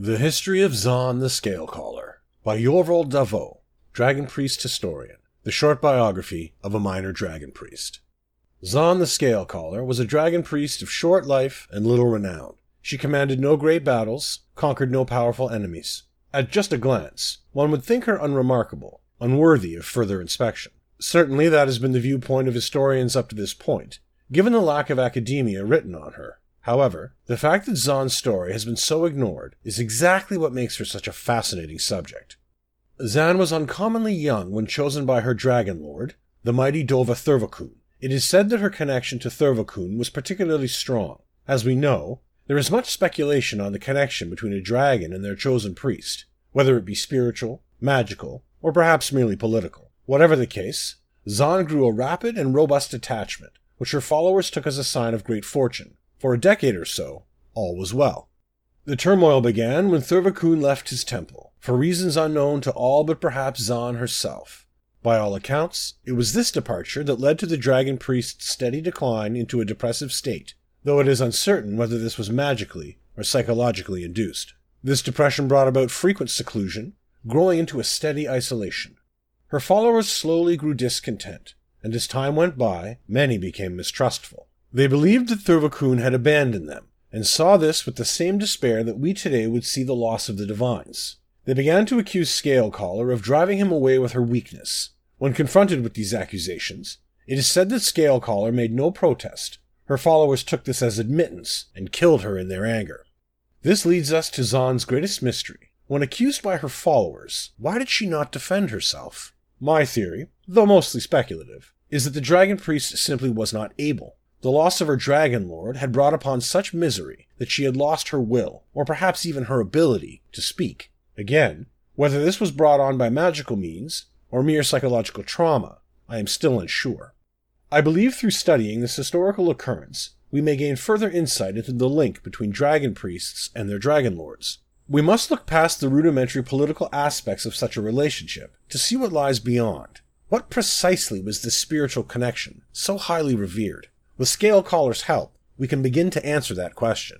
The History of Zaan the Scalecaller by Yorval Davo, Dragon Priest Historian, the short biography of a minor dragon priest. Zaan the Scalecaller was a dragon priest of short life and little renown. She commanded no great battles, conquered no powerful enemies. At just a glance, one would think her unremarkable, unworthy of further inspection. Certainly that has been the viewpoint of historians up to this point, given the lack of academia written on her. However, the fact that Zaan's story has been so ignored is exactly what makes her such a fascinating subject. Zaan was uncommonly young when chosen by her dragon lord, the mighty Dova Thurvokun. It is said that her connection to Thurvokun was particularly strong. As we know, there is much speculation on the connection between a dragon and their chosen priest, whether it be spiritual, magical, or perhaps merely political. Whatever the case, Zaan grew a rapid and robust attachment, which her followers took as a sign of great fortune, for a decade or so, all was well. The turmoil began when Thurvokun left his temple, for reasons unknown to all but perhaps Zaan herself. By all accounts, it was this departure that led to the dragon priest's steady decline into a depressive state, though it is uncertain whether this was magically or psychologically induced. This depression brought about frequent seclusion, growing into a steady isolation. Her followers slowly grew discontent, and as time went by, many became mistrustful. They believed that Thurvokun had abandoned them, and saw this with the same despair that we today would see the loss of the divines. They began to accuse Scalecaller of driving him away with her weakness. When confronted with these accusations, it is said that Scalecaller made no protest. Her followers took this as admittance and killed her in their anger. This leads us to Zaan's greatest mystery. When accused by her followers, why did she not defend herself? My theory, though mostly speculative, is that the dragon priest simply was not able. The loss of her dragon lord had brought upon such misery that she had lost her will, or perhaps even her ability, to speak. Again, whether this was brought on by magical means or mere psychological trauma, I am still unsure. I believe through studying this historical occurrence, we may gain further insight into the link between dragon priests and their dragon lords. We must look past the rudimentary political aspects of such a relationship to see what lies beyond. What precisely was this spiritual connection, so highly revered? With Scalecaller's help, we can begin to answer that question.